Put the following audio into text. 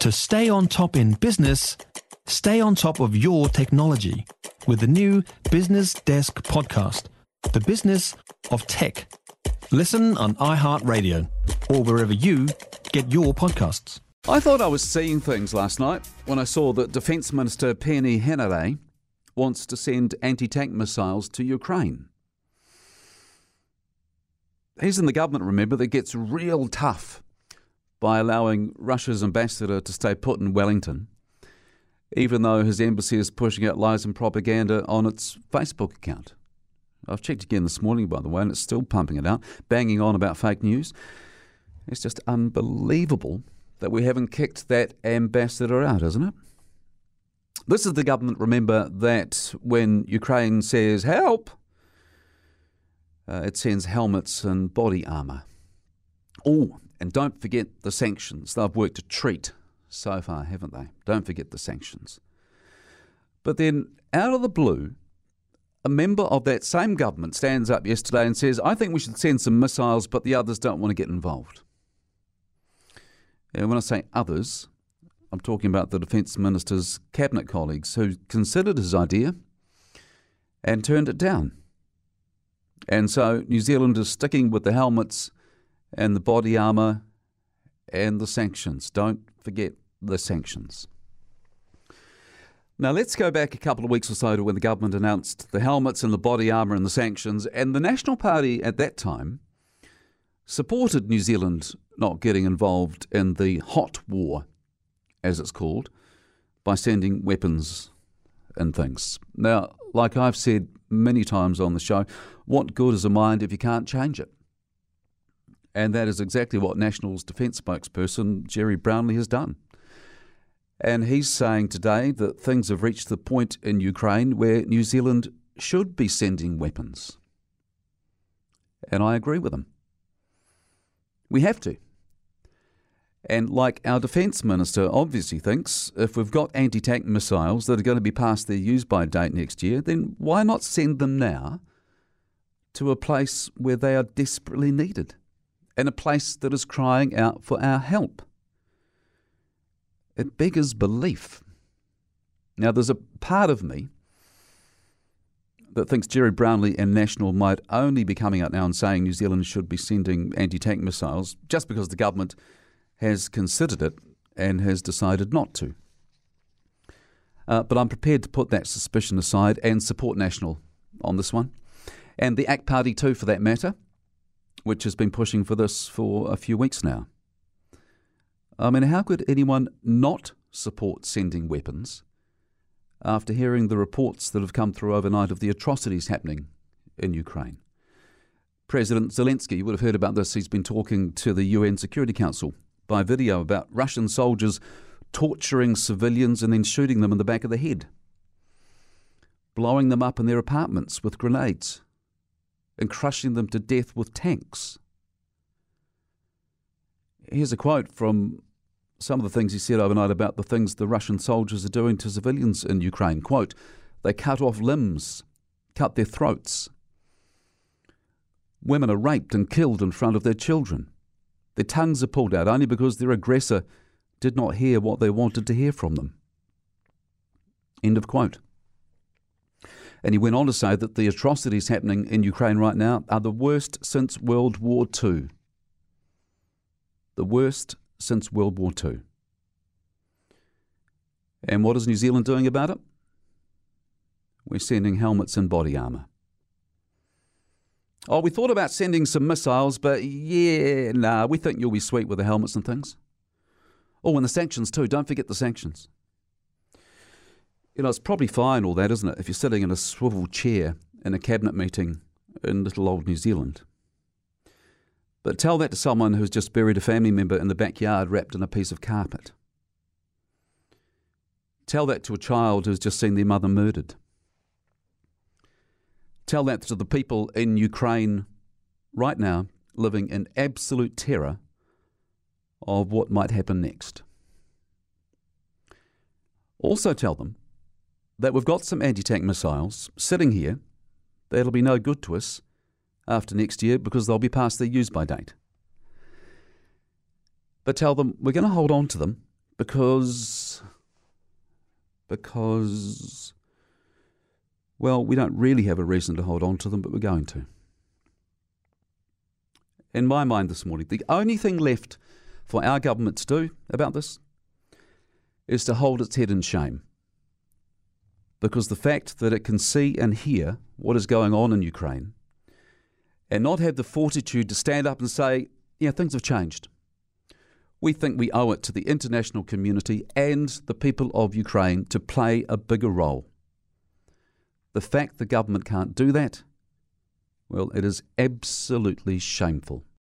To stay on top in business, stay on top of your technology with the new Business Desk podcast, The Business of Tech. Listen on iHeartRadio or wherever you get your podcasts. I thought I was seeing things last night when I saw that Defence Minister Peeni Henare wants to send anti tank missiles to Ukraine. He's in the government, remember, that gets real tough by allowing Russia's ambassador to stay put in Wellington, even though his embassy is pushing out lies and propaganda on its Facebook account. I've checked again this morning, by the way, and it's still pumping it out, banging on about fake news. It's just unbelievable that we haven't kicked that ambassador out, isn't it? This is the government, remember, that when Ukraine says help, uh, it sends helmets and body armour. Oh, and don't forget the sanctions. They've worked a treat so far, haven't they? Don't forget the sanctions. But then, out of the blue, a member of that same government stands up yesterday and says, I think we should send some missiles, but the others don't want to get involved. And when I say others, I'm talking about the Defence Minister's cabinet colleagues who considered his idea and turned it down. And so New Zealand is sticking with the helmets and the body armour and the sanctions. Don't forget the sanctions. Now, let's go back a couple of weeks or so to when the government announced the helmets and the body armour and the sanctions, and the National Party at that time supported New Zealand not getting involved in the hot war, as it's called, by sending weapons and things. Now, like I've said many times on the show, what good is a mind if you can't change it? And that is exactly what National's defence spokesperson Gerry Brownlee has done. And he's saying today that things have reached the point in Ukraine where New Zealand should be sending weapons. And I agree with him. We have to. And like our defence minister obviously thinks, if we've got anti tank missiles that are going to be past their use by date next year, then why not send them now to a place where they are desperately needed? And a place that is crying out for our help. It beggars belief. Now, there's a part of me that thinks Gerry Brownlee and National might only be coming out now and saying New Zealand should be sending anti tank missiles just because the government has considered it and has decided not to. Uh, but I'm prepared to put that suspicion aside and support National on this one. And the ACT Party, too, for that matter which has been pushing for this for a few weeks now. I mean, how could anyone not support sending weapons after hearing the reports that have come through overnight of the atrocities happening in Ukraine? President Zelensky, you would have heard about this, he's been talking to the UN Security Council by video about Russian soldiers torturing civilians and then shooting them in the back of the head, blowing them up in their apartments with grenades and crushing them to death with tanks. Here's a quote from some of the things he said overnight about the things the Russian soldiers are doing to civilians in Ukraine. Quote, they cut off limbs, cut their throats. Women are raped and killed in front of their children. Their tongues are pulled out only because their aggressor did not hear what they wanted to hear from them. End of quote. And he went on to say that the atrocities happening in Ukraine right now are the worst since World War II. The worst since World War II. And what is New Zealand doing about it? We're sending helmets and body armour. Oh, we thought about sending some missiles, but yeah, nah, we think you'll be sweet with the helmets and things. Oh, and the sanctions too. Don't forget the sanctions you know, it's probably fine, all that, isn't it, if you're sitting in a swivel chair in a cabinet meeting in little old New Zealand. But tell that to someone who's just buried a family member in the backyard wrapped in a piece of carpet. Tell that to a child who's just seen their mother murdered. Tell that to the people in Ukraine right now living in absolute terror of what might happen next. Also, tell them that we've got some anti tank missiles sitting here that'll be no good to us after next year because they'll be past their use by date. But tell them we're going to hold on to them because because well, we don't really have a reason to hold on to them, but we're going to. In my mind this morning, the only thing left for our government to do about this is to hold its head in shame. Because the fact that it can see and hear what is going on in Ukraine and not have the fortitude to stand up and say, yeah, things have changed. We think we owe it to the international community and the people of Ukraine to play a bigger role. The fact the government can't do that, well, it is absolutely shameful.